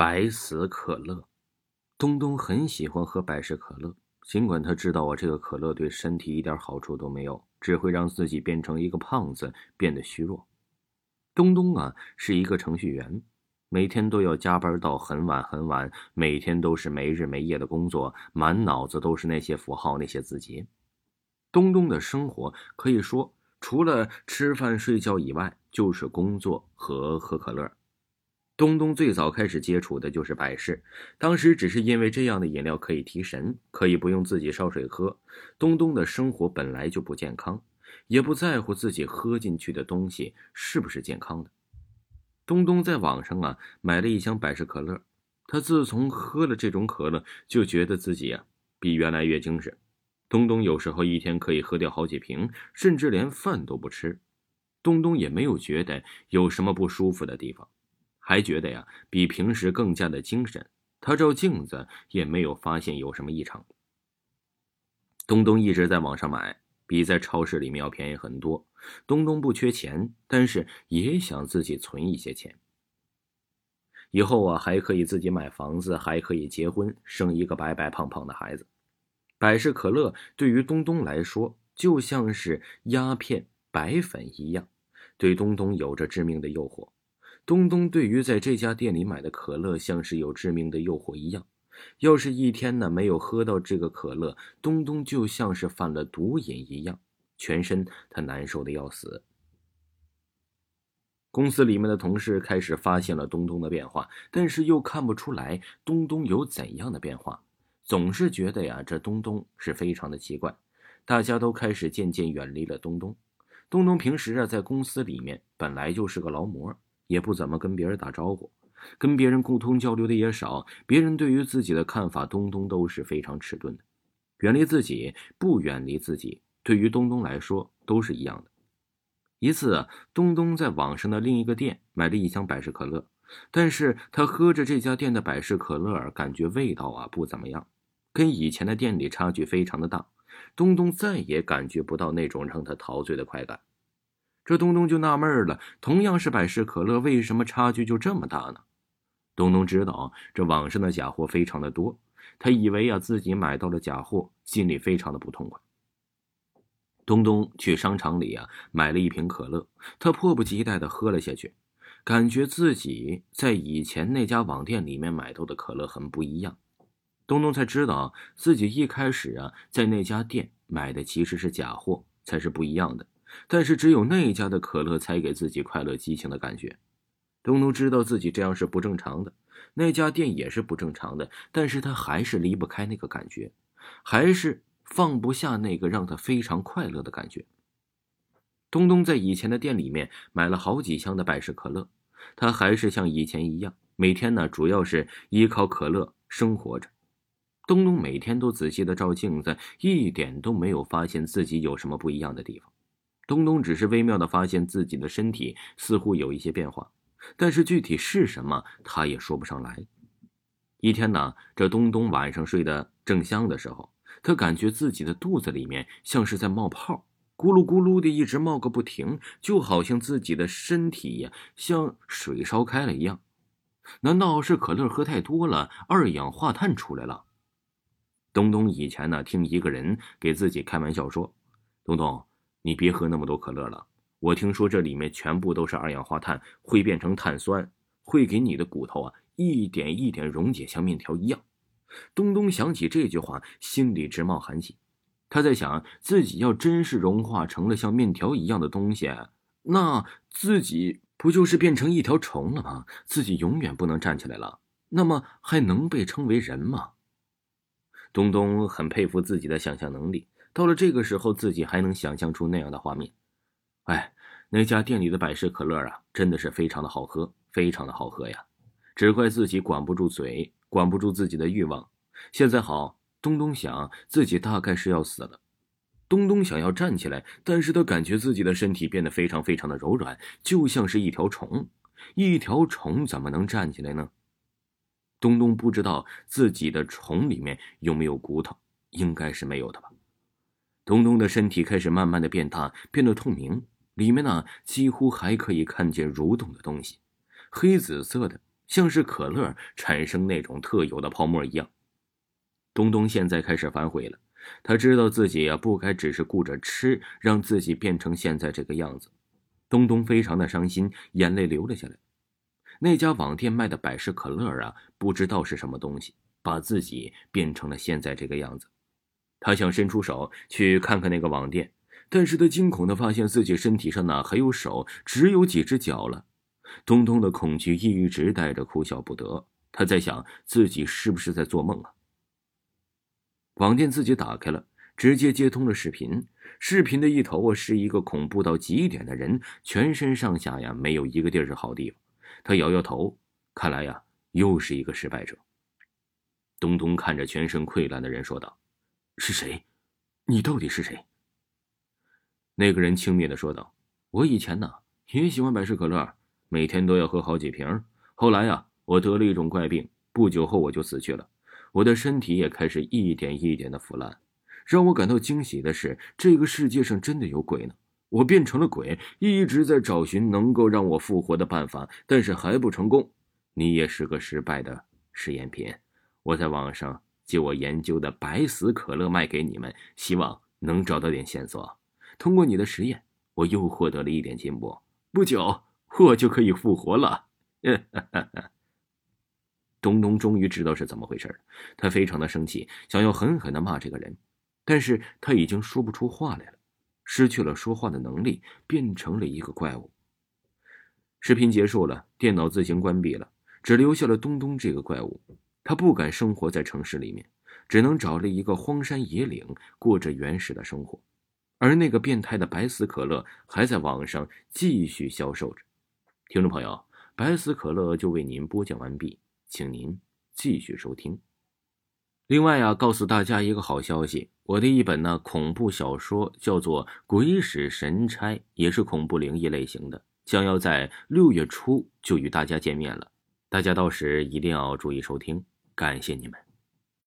百事可乐，东东很喜欢喝百事可乐，尽管他知道啊，这个可乐对身体一点好处都没有，只会让自己变成一个胖子，变得虚弱。东东啊，是一个程序员，每天都要加班到很晚很晚，每天都是没日没夜的工作，满脑子都是那些符号、那些字节。东东的生活可以说，除了吃饭睡觉以外，就是工作和喝可乐。东东最早开始接触的就是百事，当时只是因为这样的饮料可以提神，可以不用自己烧水喝。东东的生活本来就不健康，也不在乎自己喝进去的东西是不是健康的。东东在网上啊买了一箱百事可乐，他自从喝了这种可乐，就觉得自己啊比原来越精神。东东有时候一天可以喝掉好几瓶，甚至连饭都不吃。东东也没有觉得有什么不舒服的地方。还觉得呀，比平时更加的精神。他照镜子也没有发现有什么异常。东东一直在网上买，比在超市里面要便宜很多。东东不缺钱，但是也想自己存一些钱，以后啊还可以自己买房子，还可以结婚，生一个白白胖胖的孩子。百事可乐对于东东来说，就像是鸦片、白粉一样，对东东有着致命的诱惑。东东对于在这家店里买的可乐，像是有致命的诱惑一样。要是一天呢没有喝到这个可乐，东东就像是犯了毒瘾一样，全身他难受的要死。公司里面的同事开始发现了东东的变化，但是又看不出来东东有怎样的变化，总是觉得呀这东东是非常的奇怪。大家都开始渐渐远离了东东。东东平时啊在公司里面本来就是个劳模。也不怎么跟别人打招呼，跟别人沟通交流的也少。别人对于自己的看法，东东都是非常迟钝的。远离自己，不远离自己，对于东东来说都是一样的。一次，东东在网上的另一个店买了一箱百事可乐，但是他喝着这家店的百事可乐，感觉味道啊不怎么样，跟以前的店里差距非常的大。东东再也感觉不到那种让他陶醉的快感。这东东就纳闷了，同样是百事可乐，为什么差距就这么大呢？东东知道这网上的假货非常的多，他以为啊自己买到了假货，心里非常的不痛快。东东去商场里啊买了一瓶可乐，他迫不及待的喝了下去，感觉自己在以前那家网店里面买到的可乐很不一样。东东才知道自己一开始啊在那家店买的其实是假货，才是不一样的。但是只有那家的可乐才给自己快乐激情的感觉。东东知道自己这样是不正常的，那家店也是不正常的，但是他还是离不开那个感觉，还是放不下那个让他非常快乐的感觉。东东在以前的店里面买了好几箱的百事可乐，他还是像以前一样，每天呢主要是依靠可乐生活着。东东每天都仔细的照镜子，一点都没有发现自己有什么不一样的地方。东东只是微妙的发现自己的身体似乎有一些变化，但是具体是什么，他也说不上来。一天呢，这东东晚上睡得正香的时候，他感觉自己的肚子里面像是在冒泡，咕噜咕噜的一直冒个不停，就好像自己的身体呀像水烧开了一样。难道是可乐喝太多了，二氧化碳出来了？东东以前呢，听一个人给自己开玩笑说：“东东。”你别喝那么多可乐了，我听说这里面全部都是二氧化碳，会变成碳酸，会给你的骨头啊一点一点溶解，像面条一样。东东想起这句话，心里直冒寒气。他在想，自己要真是融化成了像面条一样的东西，那自己不就是变成一条虫了吗？自己永远不能站起来了，那么还能被称为人吗？东东很佩服自己的想象能力。到了这个时候，自己还能想象出那样的画面。哎，那家店里的百事可乐啊，真的是非常的好喝，非常的好喝呀！只怪自己管不住嘴，管不住自己的欲望。现在好，东东想自己大概是要死了。东东想要站起来，但是他感觉自己的身体变得非常非常的柔软，就像是一条虫。一条虫怎么能站起来呢？东东不知道自己的虫里面有没有骨头，应该是没有的吧。东东的身体开始慢慢的变大，变得透明，里面呢几乎还可以看见蠕动的东西，黑紫色的，像是可乐产生那种特有的泡沫一样。东东现在开始反悔了，他知道自己呀不该只是顾着吃，让自己变成现在这个样子。东东非常的伤心，眼泪流了下来。那家网店卖的百事可乐啊，不知道是什么东西，把自己变成了现在这个样子。他想伸出手去看看那个网店，但是他惊恐的发现自己身体上哪还有手，只有几只脚了。东东的恐惧一直带着，哭笑不得。他在想自己是不是在做梦啊？网店自己打开了，直接接通了视频。视频的一头啊，是一个恐怖到极点的人，全身上下呀没有一个地儿是好地方。他摇摇头，看来呀，又是一个失败者。东东看着全身溃烂的人说道：“是谁？你到底是谁？”那个人轻蔑的说道：“我以前呢也喜欢百事可乐，每天都要喝好几瓶。后来呀，我得了一种怪病，不久后我就死去了。我的身体也开始一点一点的腐烂。让我感到惊喜的是，这个世界上真的有鬼呢。”我变成了鬼，一直在找寻能够让我复活的办法，但是还不成功。你也是个失败的试验品。我在网上借我研究的百死可乐卖给你们，希望能找到点线索。通过你的实验，我又获得了一点进步。不久，我就可以复活了。东东终于知道是怎么回事他非常的生气，想要狠狠的骂这个人，但是他已经说不出话来了。失去了说话的能力，变成了一个怪物。视频结束了，电脑自行关闭了，只留下了东东这个怪物。他不敢生活在城市里面，只能找了一个荒山野岭，过着原始的生活。而那个变态的百死可乐还在网上继续销售着。听众朋友，百死可乐就为您播讲完毕，请您继续收听。另外啊，告诉大家一个好消息，我的一本呢恐怖小说叫做《鬼使神差》，也是恐怖灵异类型的，将要在六月初就与大家见面了，大家到时一定要注意收听，感谢你们。